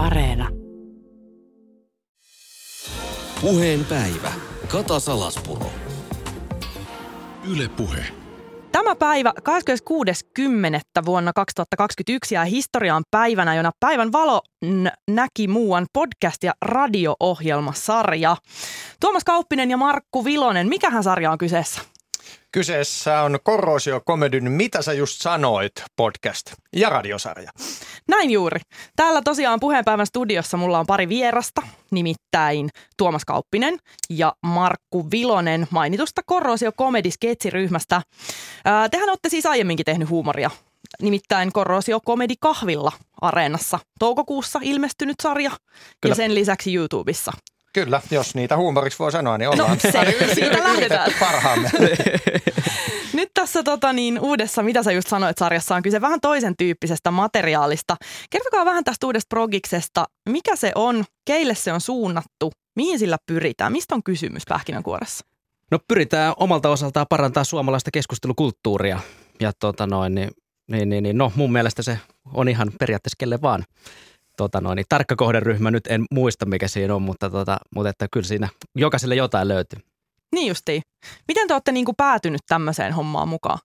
Areena. Puheen päivä. Kata Salaspuro. Yle Puhe. Tämä päivä 26.10. vuonna 2021 ja historiaan päivänä, jona päivän valo n- näki muuan podcast- ja radio-ohjelmasarja. Tuomas Kauppinen ja Markku Vilonen, mikähän sarja on kyseessä? Kyseessä on Korrosio Komedyn Mitä sä just sanoit podcast ja radiosarja. Näin juuri. Täällä tosiaan puheenpäivän studiossa mulla on pari vierasta, nimittäin Tuomas Kauppinen ja Markku Vilonen mainitusta Korrosio Comedy Sketsiryhmästä. Ää, tehän olette siis aiemminkin tehnyt huumoria, nimittäin Korrosio Comedy Kahvilla Areenassa. Toukokuussa ilmestynyt sarja Kyllä. ja sen lisäksi YouTubessa. Kyllä, jos niitä huumoriksi voi sanoa, niin ollaan No, se- siitä lähdetään. parhaamme. Nyt tässä tota, niin, uudessa, mitä sä just sanoit sarjassa, on kyse vähän toisen tyyppisestä materiaalista. Kertokaa vähän tästä uudesta progiksesta. Mikä se on, keille se on suunnattu, mihin sillä pyritään, mistä on kysymys pähkinänkuoressa? No pyritään omalta osaltaan parantaa suomalaista keskustelukulttuuria. Ja tota noin, niin, niin, niin, niin, no mun mielestä se on ihan periaatteessa kelle vaan. Tota noin, niin tarkka kohderyhmä nyt en muista mikä siinä on, mutta, tota, mutta että kyllä siinä jokaiselle jotain löytyy. Niin justiin. Miten te olette niinku päätynyt tämmöiseen hommaan mukaan?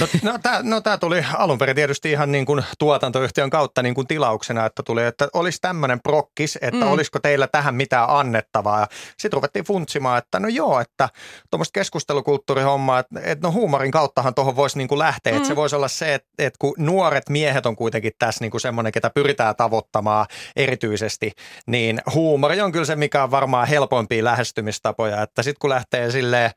No, no, tämä no, tää tuli alun perin tietysti ihan niin kuin tuotantoyhtiön kautta niin kuin tilauksena, että tuli, että olisi tämmöinen prokkis, että Mm. mm. olisiko teillä tähän mitään annettavaa. Sitten ruvettiin funtsimaan, että no joo, että tuommoista keskustelukulttuurihommaa, että, että no huumorin kauttahan tuohon voisi niin kuin lähteä. Mm. Että se voisi olla se, että, että kun nuoret miehet on kuitenkin tässä niin kuin semmoinen, ketä pyritään tavoittamaan erityisesti, niin huumori on kyllä se, mikä on varmaan helpoimpia lähestymistapoja. Että sitten kun lähtee silleen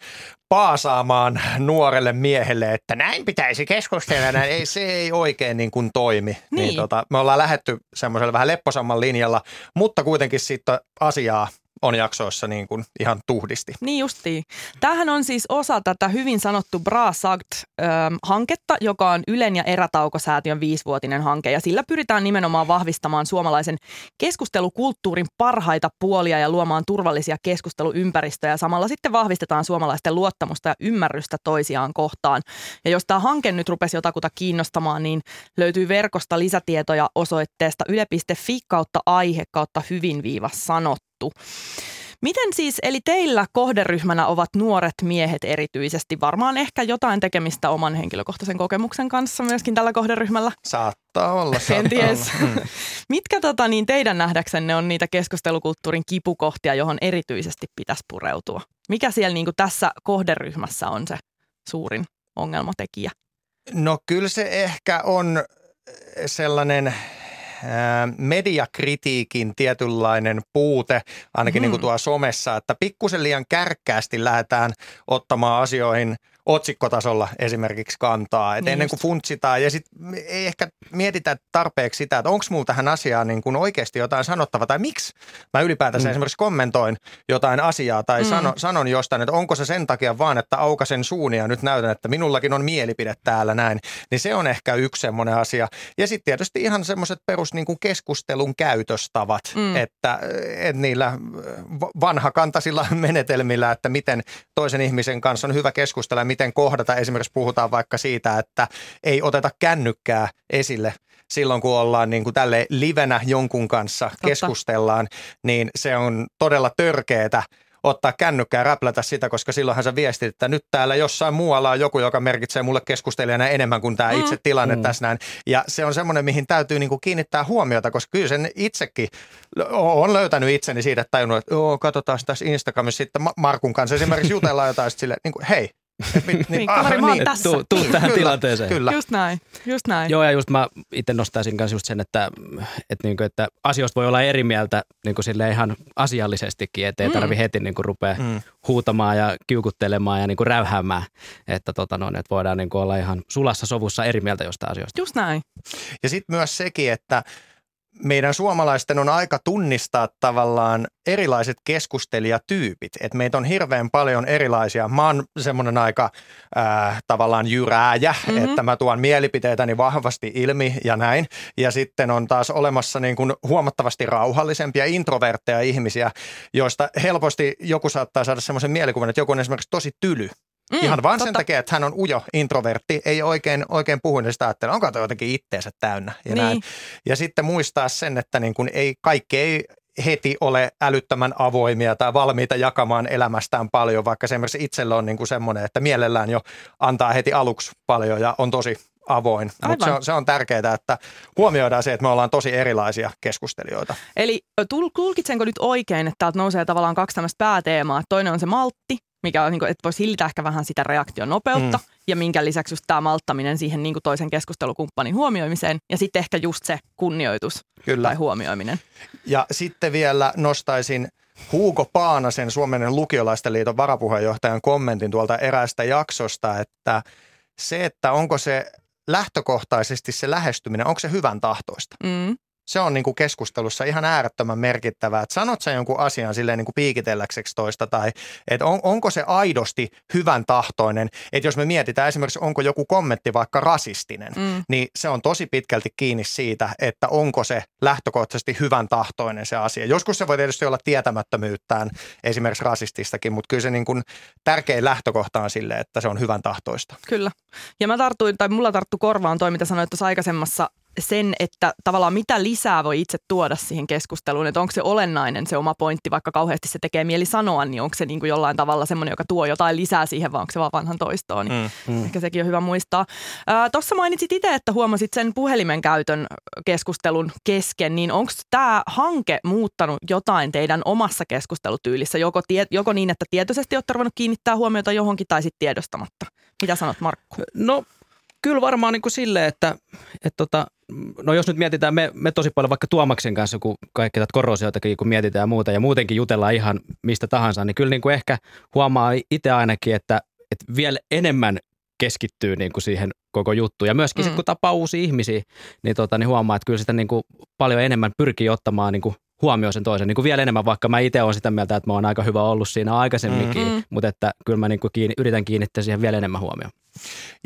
paasaamaan nuorelle miehelle, että näin pitäisi keskustella, näin, ei, se ei oikein niin kuin toimi. Niin. Niin. Tota, me ollaan lähetty semmoisella vähän lepposamman linjalla, mutta kuitenkin sitten asiaa on jaksoissa niin kuin ihan tuhdisti. Niin justiin. Tämähän on siis osa tätä hyvin sanottu Bra Sagt-hanketta, joka on Ylen ja Erätaukosäätiön viisivuotinen hanke. Ja sillä pyritään nimenomaan vahvistamaan suomalaisen keskustelukulttuurin parhaita puolia ja luomaan turvallisia keskusteluympäristöjä. Samalla sitten vahvistetaan suomalaisten luottamusta ja ymmärrystä toisiaan kohtaan. Ja jos tämä hanke nyt rupesi jotakuta kiinnostamaan, niin löytyy verkosta lisätietoja osoitteesta yle.fi kautta aihe kautta hyvin viiva sanottu. Miten siis, eli teillä kohderyhmänä ovat nuoret miehet erityisesti, varmaan ehkä jotain tekemistä oman henkilökohtaisen kokemuksen kanssa myöskin tällä kohderyhmällä? Saattaa olla, saattaa Kenties. olla. Mm. Mitkä tota, niin teidän nähdäksenne on niitä keskustelukulttuurin kipukohtia, johon erityisesti pitäisi pureutua? Mikä siellä niin kuin tässä kohderyhmässä on se suurin ongelmatekijä? No kyllä se ehkä on sellainen mediakritiikin tietynlainen puute, ainakin Mhm. niin kuin tuolla somessa, että pikkusen liian kärkkäästi lähdetään ottamaan asioihin otsikkotasolla esimerkiksi kantaa. Et Niin ennen kuin funtsitaan ja sitten ei ehkä mietitä tarpeeksi sitä, että onko mulla tähän asiaan niin kuin oikeasti jotain sanottavaa tai miksi mä ylipäätänsä Mm. esimerkiksi kommentoin jotain asiaa tai Mm. sano, sanon jostain, että onko se sen takia vaan, että aukasen suuni ja nyt näytän, että minullakin on mielipide täällä näin. Niin se on ehkä yksi semmoinen asia. Ja sitten tietysti ihan semmoiset perus niin kuin keskustelun käytöstavat, Mm. että, että niillä va- vanhakantaisilla menetelmillä, että miten toisen ihmisen kanssa on hyvä keskustella miten kohdata. Esimerkiksi puhutaan vaikka siitä, että ei oteta kännykkää esille silloin, kun ollaan niin kuin tälle livenä jonkun kanssa keskustellaan, niin se on todella törkeetä ottaa kännykkää ja räplätä sitä, koska silloinhan sä viestit, että nyt täällä jossain muualla on joku, joka merkitsee mulle keskustelijana enemmän kuin tämä Mm. itse tilanne Mm. tässä näin. Ja se on semmoinen, mihin täytyy niinku kiinnittää huomiota, koska kyllä sen itsekin on löytänyt itseni siitä, että tajunnut, että joo, katsotaan tässä Instagramissa sitten Ma- Markun kanssa esimerkiksi jutellaan jotain sitten silleen, niin kuin, hei. Mit- Niin, kaveri, mä oon niin, tässä. Tuu, tuu tähän Kyllä, tilanteeseen. Kyllä. Just näin, just näin. Joo, ja just mä itse nostaisin kanssa just sen, että, että, niin kuin, että asioista voi olla eri mieltä niin kuin sille ihan asiallisestikin, että ei Mm. tarvi heti niin kuin rupea Mm. huutamaan ja kiukuttelemaan ja niin kuin räyhäämään, että, tota noin, että voidaan niin kuin olla ihan sulassa sovussa eri mieltä jostain asioista. Just näin. Ja sitten myös sekin, että meidän suomalaisten on aika tunnistaa tavallaan erilaiset keskustelijatyypit. Että meitä on hirveän paljon erilaisia. Mä oon semmoinen aika äh, tavallaan jyrääjä, Mhm. mm-hmm. että mä tuon mielipiteitäni vahvasti ilmi ja näin. Ja sitten on taas olemassa niin kuin huomattavasti rauhallisempia introvertteja ihmisiä, joista helposti joku saattaa saada semmoisen mielikuvan, että joku on esimerkiksi tosi tyly. Mm, Ihan vaan totta. sen takia, että hän on ujo, introvertti, ei oikein, oikein puhu, niin sitä ajattelee, onko toi jotenkin itteensä täynnä. Ja, Niin. näin. ja sitten muistaa sen, että niin kuin ei, kaikki ei heti ole älyttömän avoimia tai valmiita jakamaan elämästään paljon, vaikka se esimerkiksi itsellä on niin kuin semmoinen, että mielellään jo antaa heti aluksi paljon ja on tosi avoin. Mutta se on, se on tärkeää, että huomioidaan se, että me ollaan tosi erilaisia keskustelijoita. Eli tul- tulkitsenko nyt oikein, että täältä nousee tavallaan kaksi tämmöistä pääteemaa. Toinen on se maltti, mikä on, niin kuin, että voisi hillitä ehkä vähän sitä reaktion nopeutta, mm. ja minkä lisäksi just tämä malttaminen siihen niin kuin toisen keskustelukumppanin huomioimiseen, ja sitten ehkä just se kunnioitus Kyllä. tai huomioiminen. Ja sitten vielä nostaisin Hugo Paanasen, Suomen lukiolaisten liiton varapuheenjohtajan kommentin tuolta eräästä jaksosta, että se, että onko se lähtökohtaisesti se lähestyminen, onko se hyvän tahtoista? Mm. Se on niin kuin keskustelussa ihan äärettömän merkittävää, että sanot sä jonkun asian silleen niin kuin piikitelläkseksi toista tai että on, onko se aidosti hyvän tahtoinen, että jos me mietitään esimerkiksi onko joku kommentti vaikka rasistinen, Mm. niin se on tosi pitkälti kiinni siitä, että onko se lähtökohtaisesti hyvän tahtoinen se asia. Joskus se voi tietysti olla tietämättömyyttään esimerkiksi rasististakin, mutta kyllä se niin kuin tärkein lähtökohta on sille, että se on hyvän tahtoista. Kyllä. Ja mä tartuin, tai mulla tarttu korvaan toi, mitä sanoit tuossa aikaisemmassa, sen, että tavallaan mitä lisää voi itse tuoda siihen keskusteluun, että onko se olennainen se oma pointti, vaikka kauheasti se tekee mieli sanoa, niin onko se niin kuin jollain tavalla semmoinen, joka tuo jotain lisää siihen, vai onko se vaan vanhan toistoon, niin Mm. Mm. ehkä sekin on hyvä muistaa. Tuossa mainitsit itse, että huomasit sen puhelimen käytön keskustelun kesken, niin onko tämä hanke muuttanut jotain teidän omassa keskustelutyylissä, joko, tie, joko niin, että tietoisesti olette ruvennut kiinnittää huomiota johonkin tai sitten tiedostamatta? Mitä sanot Markku? No kyllä varmaan niin kuin silleen, että, että tota, no jos nyt mietitään, me, me tosi paljon vaikka Tuomaksen kanssa, kun kaikki tätä korosioitakin, kun mietitään ja muuta ja muutenkin jutellaan ihan mistä tahansa, niin kyllä niin kuin ehkä huomaa itse ainakin, että, että vielä enemmän keskittyy niin kuin siihen koko juttuun. Ja myöskin Mm. sitten kun tapaa uusia ihmisiä, niin, tota, niin huomaa, että kyllä sitä niin kuin paljon enemmän pyrkii ottamaan niin kuin huomioon sen toisen. Niin kuin vielä enemmän, vaikka mä itse olen sitä mieltä, että mä oon aika hyvä ollut siinä aikaisemminkin, Mm. mm. mutta että kyllä mä niin kuin kiinni, yritän kiinnittää siihen vielä enemmän huomioon.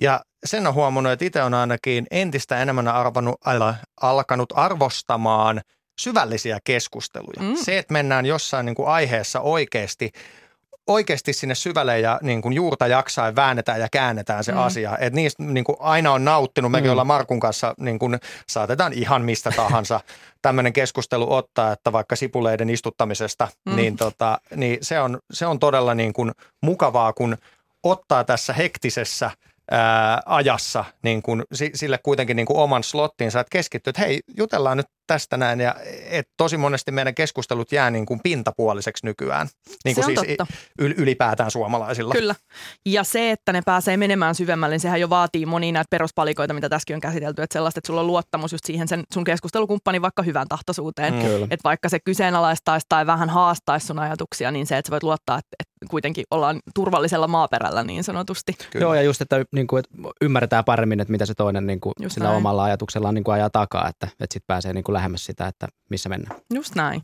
Ja sen on huomannut, että itse on ainakin entistä enemmän arvannut, ala, alkanut arvostamaan syvällisiä keskusteluja. Mm. Se, että mennään jossain niin kuin aiheessa oikeasti oikeasti sinne syvälle ja niin kuin juurta jaksaen väännetään ja käännetään se Mm. asia. Että niistä niin kuin aina on nauttinut. Mekin Mm. ollaan Markun kanssa, niin kuin, saatetaan ihan mistä tahansa tämmöinen keskustelu ottaa, että vaikka sipuleiden istuttamisesta, Mm. niin, tota, niin se, on, se on todella niin kuin mukavaa, kun ottaa tässä hektisessä ää, ajassa niin kuin, si- sille kuitenkin niin kuin oman slottinsa, että keskittyy, että hei, jutellaan nyt tästä näin ja et tosi monesti meidän keskustelut jää niin kuin pintapuoliseksi nykyään. Niin Se kuin on siis totta. yl- ylipäätään suomalaisilla. Kyllä. Ja se, että ne pääsee menemään syvemmälle, niin sehän jo vaatii monia näitä peruspalikoita, mitä tässäkin on käsitelty. Että sellaista, että sulla on luottamus just siihen sen sun keskustelukumppanin vaikka hyvän tahtoisuuteen. Mm. Että vaikka se kyseenalaistaisi tai vähän haastaisi sun ajatuksia, niin se, että sä voit luottaa, että, että kuitenkin ollaan turvallisella maaperällä niin sanotusti. Kyllä. Joo, ja just, että, niin kuin, että ymmärretään paremmin, että mitä se toinen niin kuin, Just sillä näin. omalla ajatuksellaan niin kuin ajaa takaa, että, että sitten pääsee niin kuin lähemmäs sitä, että missä mennään. Just näin.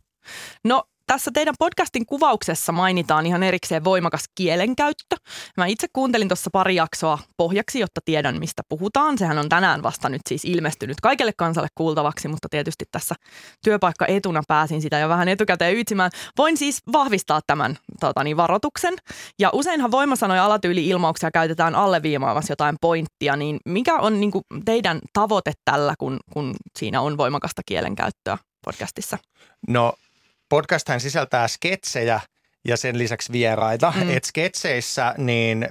No tässä teidän podcastin kuvauksessa mainitaan ihan erikseen voimakas kielenkäyttö. Mä itse kuuntelin tuossa pari jaksoa pohjaksi, jotta tiedän mistä puhutaan. Sehän on tänään vasta nyt siis ilmestynyt kaikelle kansalle kuultavaksi, mutta tietysti tässä työpaikka etuna pääsin sitä jo vähän etukäteen yitsimään. Voin siis vahvistaa tämän tota niin, varoituksen. Ja useinhan voimasanoja alatyyli-ilmauksia käytetään alleviimaamassa jotain pointtia, niin mikä on niin kuin, teidän tavoite tällä, kun, kun siinä on voimakasta kielenkäyttöä podcastissa? No podcasthan sisältää sketsejä ja sen lisäksi vieraita. Mm. Et sketseissä, niin äh,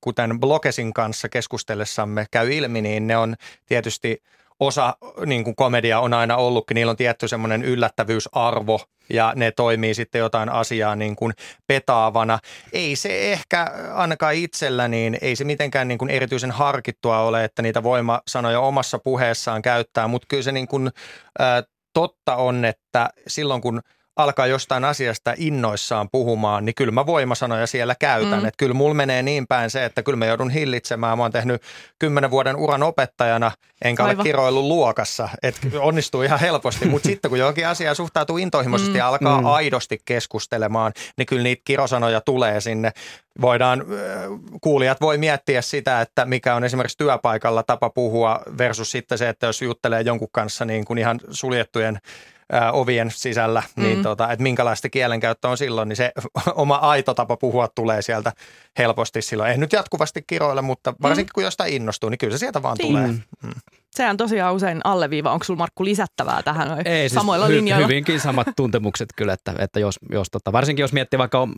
kuten Blokesin kanssa keskustellessamme käy ilmi, niin ne on tietysti osa niin kuin komedia on aina ollutkin, niillä on tietty semmoinen yllättävyysarvo ja ne toimii sitten jotain asiaa niin kuin petaavana. Ei se ehkä ainakaan itsellä, niin ei se mitenkään niin kuin erityisen harkittua ole, että niitä voimasanoja omassa puheessaan käyttää, mutta kyllä se niin kuin, äh, totta on, että silloin kun alkaa jostain asiasta innoissaan puhumaan, niin kyllä mä voimasanoja siellä käytän. Mm. Että kyllä mulla menee niin päin se, että kyllä mä joudun hillitsemään. Mä oon tehnyt kymmenen vuoden uran opettajana, enkä ole Aivan. kiroillut luokassa. Että onnistuu ihan helposti, mutta sitten kun johonkin asiaan suhtautuu intohimoisesti Mm. ja alkaa Mm. aidosti keskustelemaan, niin kyllä niitä kirosanoja tulee sinne. Voidaan, kuulijat voi miettiä sitä, että mikä on esimerkiksi työpaikalla tapa puhua versus sitten se, että jos juttelee jonkun kanssa niin kuin ihan suljettujen ää, ovien sisällä, niin Mm. tota, että minkälaista kielenkäyttö on silloin, niin se oma aito tapa puhua tulee sieltä helposti silloin. Ei nyt jatkuvasti kiroilla, mutta varsinkin kun jostain innostuu, niin kyllä se sieltä vaan Niin. tulee. Mm. Sehän tosiaan usein alleviiva. Onko sulla Markku lisättävää tähän Ei, siis samoilla hy- linjoilla? hyvinkin samat tuntemukset kyllä, että, että jos, jos tota, varsinkin jos miettii vaikka,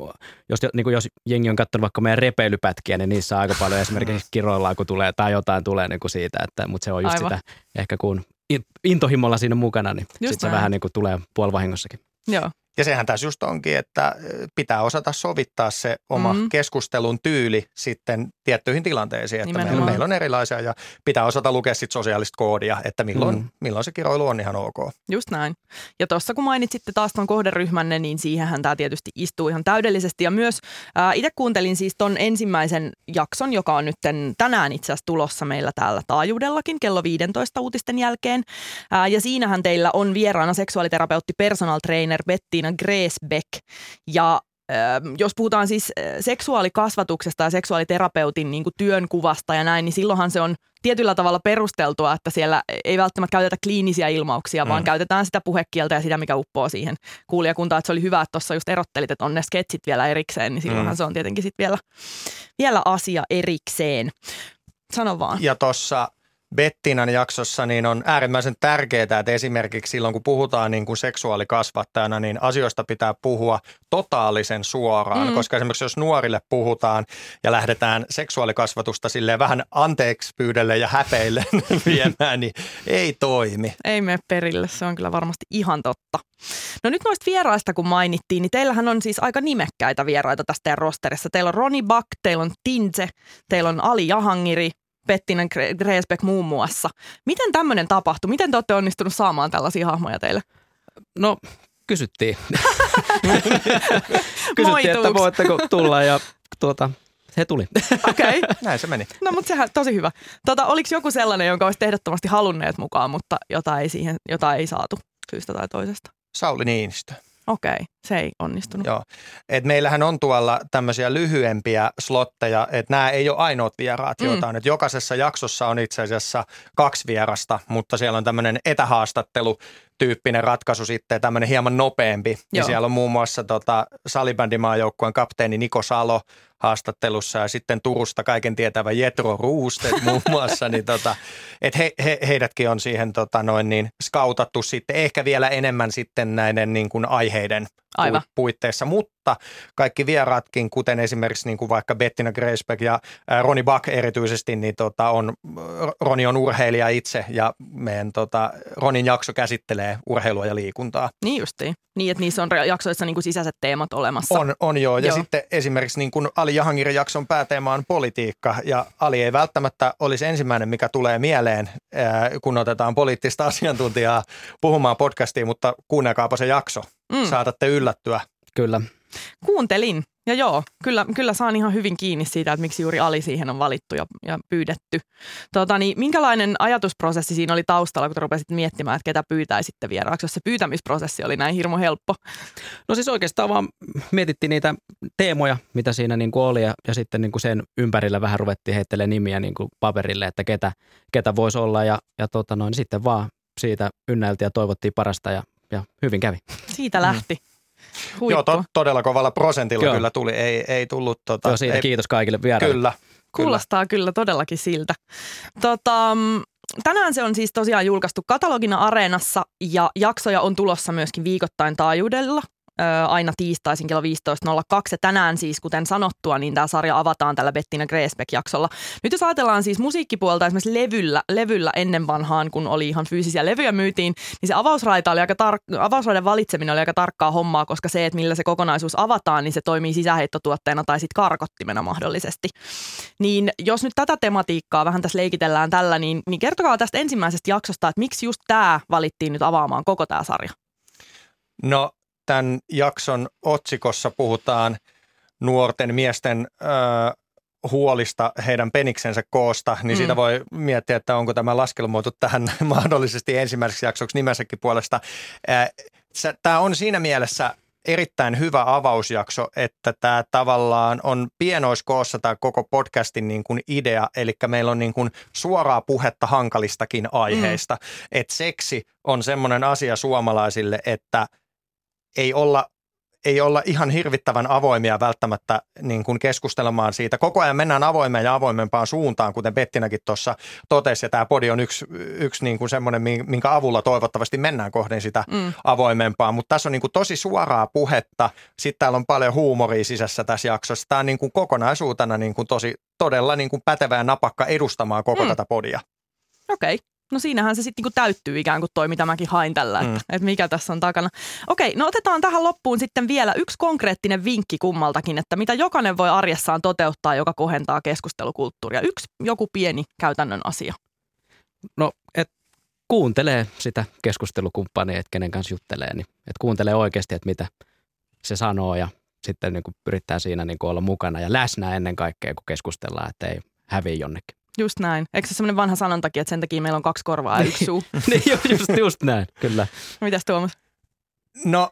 jos, niin kuin jos jengi on katsonut vaikka meidän repeilypätkiä, niin niissä aika paljon esimerkiksi kiroillaan, kun tulee tai jotain tulee niin kuin siitä, että, mutta se on just Aivan. sitä, ehkä kun intohimolla siinä mukana, niin sitten se vähän niin kuin tulee puolivahingossakin. Joo. Ja sehän tässä just onkin, että pitää osata sovittaa se oma Mhm. mm. keskustelun tyyli sitten tiettyihin tilanteisiin. Että meillä, meillä on erilaisia ja pitää osata lukea sit sosiaalista koodia, että milloin, Mm. milloin se kiroilu on ihan ok. Just näin. Ja tuossa kun mainitsitte taas tuon kohderyhmänne, niin siihenhän tämä tietysti istuu ihan täydellisesti. Ja myös itse kuuntelin siis ton ensimmäisen jakson, joka on nyt tänään itse asiassa tulossa meillä täällä taajuudellakin kello 15 uutisten jälkeen. Ää, ja siinähän teillä on vieraana seksuaaliterapeutti personal trainer Bettina Gresbeck. Ja ää, jos puhutaan siis ää, seksuaalikasvatuksesta ja seksuaaliterapeutin niin työnkuvasta ja näin, niin silloinhan se on tietyllä tavalla perusteltua, että siellä ei välttämättä käytetä kliinisiä ilmauksia, mm. vaan Mm. käytetään sitä puhekieltä ja sitä, mikä uppoo siihen kuulijakuntaan. Että se oli hyvä, että tuossa just erottelit, että on ne sketsit vielä erikseen, niin silloinhan Mm. se on tietenkin sitten vielä, vielä asia erikseen. Sano vaan. Ja tuossa Bettinan jaksossa niin on äärimmäisen tärkeää, että esimerkiksi silloin kun puhutaan niin kuin seksuaalikasvattajana, niin asioista pitää puhua totaalisen suoraan, Mm. koska esimerkiksi jos nuorille puhutaan ja lähdetään seksuaalikasvatusta silleen vähän anteeksi pyydelle ja häpeille viemään, niin ei toimi. Ei mene perille, se on kyllä varmasti ihan totta. No nyt noista vieraista kun mainittiin, niin teillähän on siis aika nimekkäitä vieraita tästä teidän rosterissa. Teillä on Roni Buck, teillä on Tinze, teillä on Ali Jahangiri, Bettina Gre- Gresbeck muun muassa. Miten tämmöinen tapahtui? Miten te olette onnistunut saamaan tällaisia hahmoja teille? No, kysyttiin. kysyttiin, Moituuks? että voitteko tulla ja tuota, he tuli. Okei, okay. Näin se meni. no mutta sehän tosi hyvä. Tota, oliko joku sellainen, jonka olisi ehdottomasti halunneet mukaan, mutta jota ei, siihen, jota ei saatu syystä tai toisesta? Sauli Niinistö. Okei, okay. Se ei onnistunut. Joo. Et meillähän on tuolla tämmöisiä lyhyempiä slotteja, että nämä ei ole ainoat vieraat, Mm. joita on. Et jokaisessa jaksossa on itse asiassa kaksi vierasta, mutta siellä on tämmöinen etähaastattelu tyyppinen ratkaisu sitten, tämmöinen hieman nopeampi. Joo. Ja siellä on muun muassa tota, salibändimaajoukkueen kapteeni Niko Salo haastattelussa ja sitten Turusta kaiken tietävä Jetro Ruustet muun muassa, niin tota, et he, he, heidätkin on siihen tota, noin niin skautattu sitten ehkä vielä enemmän sitten näiden niin kuin aiheiden Aivan. pu- puitteissa, mutta kaikki vieraatkin, kuten esimerkiksi niin kuin vaikka Bettina Greisbeck ja ää, Roni Buck erityisesti, niin tota on, Roni on urheilija itse ja meidän tota, Ronin jakso käsittelee urheilua ja liikuntaa. Niin justiin. Niin, että niissä on jaksoissa niin kuin sisäiset teemat olemassa. On, on joo. Ja Joo. sitten esimerkiksi niin kuin Ali Jahangirin jakson pääteema on politiikka ja Ali ei välttämättä olisi ensimmäinen, mikä tulee mieleen, ää, kun otetaan poliittista asiantuntijaa puhumaan podcastiin, mutta kuunnelkaapa se jakso. Mm. Saatatte yllättyä. Kyllä. Kuuntelin. Ja joo, kyllä, kyllä saan ihan hyvin kiinni siitä, että miksi juuri Ali siihen on valittu ja, ja pyydetty. Tota, niin, minkälainen ajatusprosessi siinä oli taustalla, kun te rupesit miettimään, että ketä pyytäisitte vieraaksi, jos se pyytämisprosessi oli näin hirmu helppo? No siis oikeastaan vaan mietittiin niitä teemoja, mitä siinä niin kuin oli ja, ja sitten niin kuin sen ympärillä vähän ruvettiin heittelemään nimiä niin kuin paperille, että ketä, ketä voisi olla ja, ja tota noin, sitten vaan siitä ynnäiltiin ja toivottiin parasta ja, ja hyvin kävi. Siitä lähti. Huippu. Joo, to, todella kovalla prosentilla Joo. kyllä tuli. Ei, ei tullut tota, Joo, siitä ei, kiitos kaikille vieraille. Kyllä. Kuulostaa kyllä. kyllä todellakin siltä. Tota, mm, tänään se on siis tosiaan julkaistu katalogina Areenassa ja jaksoja on tulossa myöskin viikoittain taajuudella. Aina tiistaisin kello 15.02. Ja tänään siis, kuten sanottua, niin tämä sarja avataan tällä Bettina Greesbeck-jaksolla. Nyt jos ajatellaan siis musiikkipuolta esimerkiksi levyllä, levyllä ennen vanhaan, kun oli ihan fyysisiä levyjä myytiin, niin se avausraita oli aika tar- avausraidan valitseminen oli aika tarkkaa hommaa, koska se, että millä se kokonaisuus avataan, niin se toimii sisäheittotuotteena tai sitten karkottimena mahdollisesti. Niin jos nyt tätä tematiikkaa vähän tässä leikitellään tällä, niin, niin kertokaa tästä ensimmäisestä jaksosta, että miksi just tämä valittiin nyt avaamaan koko tämä sarja. No tämän jakson otsikossa puhutaan nuorten miesten ö, huolista heidän peniksensä koosta, niin Mm. mm. siitä voi miettiä, että onko tämä laskelmoitu tähän mahdollisesti ensimmäiseksi jaksoksi nimensäkin puolesta. Tämä on siinä mielessä erittäin hyvä avausjakso, että tämä tavallaan on pienoiskoossa tämä koko podcastin niin kuin idea, eli meillä on niin kuin suoraa puhetta hankalistakin aiheista, mm. että seksi on semmoinen asia suomalaisille, että ei olla ei olla ihan hirvittävän avoimia välttämättä niin kuin keskustelemaan siitä. Koko ajan mennään avoimeen ja avoimempaan suuntaan, kuten Bettinäkin tuossa totesi, ja tämä podi on yksi, yksi niin kuin semmoinen, minkä avulla toivottavasti mennään kohden sitä mm. avoimempaa, mutta tässä on niin kuin tosi suoraa puhetta, sitten täällä on paljon huumoria sisässä tässä jaksossa. Tämä on niin kuin kokonaisuutena niin kuin tosi, todella niin kuin pätevä ja napakka edustamaan koko mm. tätä podia. Okei. Okay. No siinähän se sitten niinku täyttyy ikään kuin toi, mitä mäkin hain tällä, että, mm. että mikä tässä on takana. Okei, no otetaan tähän loppuun sitten vielä yksi konkreettinen vinkki kummaltakin, että mitä jokainen voi arjessaan toteuttaa, joka kohentaa keskustelukulttuuria. Yksi joku pieni käytännön asia. No, et kuuntelee sitä keskustelukumppania, että kenen kanssa juttelee, niin et kuuntelee oikeasti, että mitä se sanoo ja sitten niin kuin pyritään siinä niin kuin olla mukana ja läsnä ennen kaikkea, kun keskustellaan, että ei häviä jonnekin. Just näin. Eikö se sellainen vanha sanontakin, että sen takia meillä on kaksi korvaa ja yksi suu? niin, just, just näin, kyllä. Mitäs Tuomas? No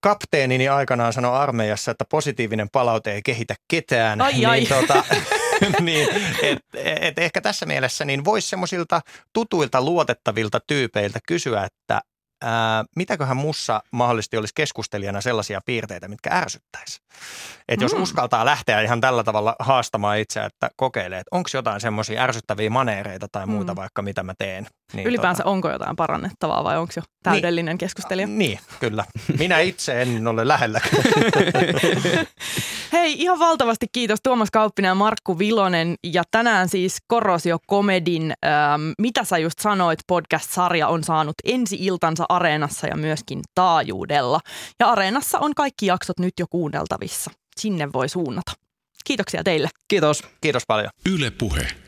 kapteenini aikanaan sanoi armeijassa, että positiivinen palaute ei kehitä ketään. Ai, ai. Niin, tota, niin, et, et ehkä tässä mielessä niin voisi semmoisilta tutuilta luotettavilta tyypeiltä kysyä, että ää, mitäköhän mussa mahdollisesti olisi keskustelijana sellaisia piirteitä, mitkä ärsyttäisi. Että jos mm. uskaltaa lähteä ihan tällä tavalla haastamaan itseä, että kokeilee, että onko jotain semmoisia ärsyttäviä maneereita tai muuta mm. vaikka, mitä mä teen. Niin Ylipäänsä tota... onko jotain parannettavaa vai onko jo täydellinen niin, keskustelija? Niin, kyllä. Minä itse en ole lähellä. Hei, ihan valtavasti kiitos Tuomas Kauppinen ja Markku Vilonen. Ja tänään siis Korosio Komedin, ähm, mitä sä just sanoit, podcast-sarja on saanut ensi-iltansa Areenassa ja myöskin taajuudella. Ja Areenassa on kaikki jaksot nyt jo kuunneltavissa. Sinne voi suunnata. Kiitoksia teille. Kiitos. Kiitos paljon. Yle Puhe.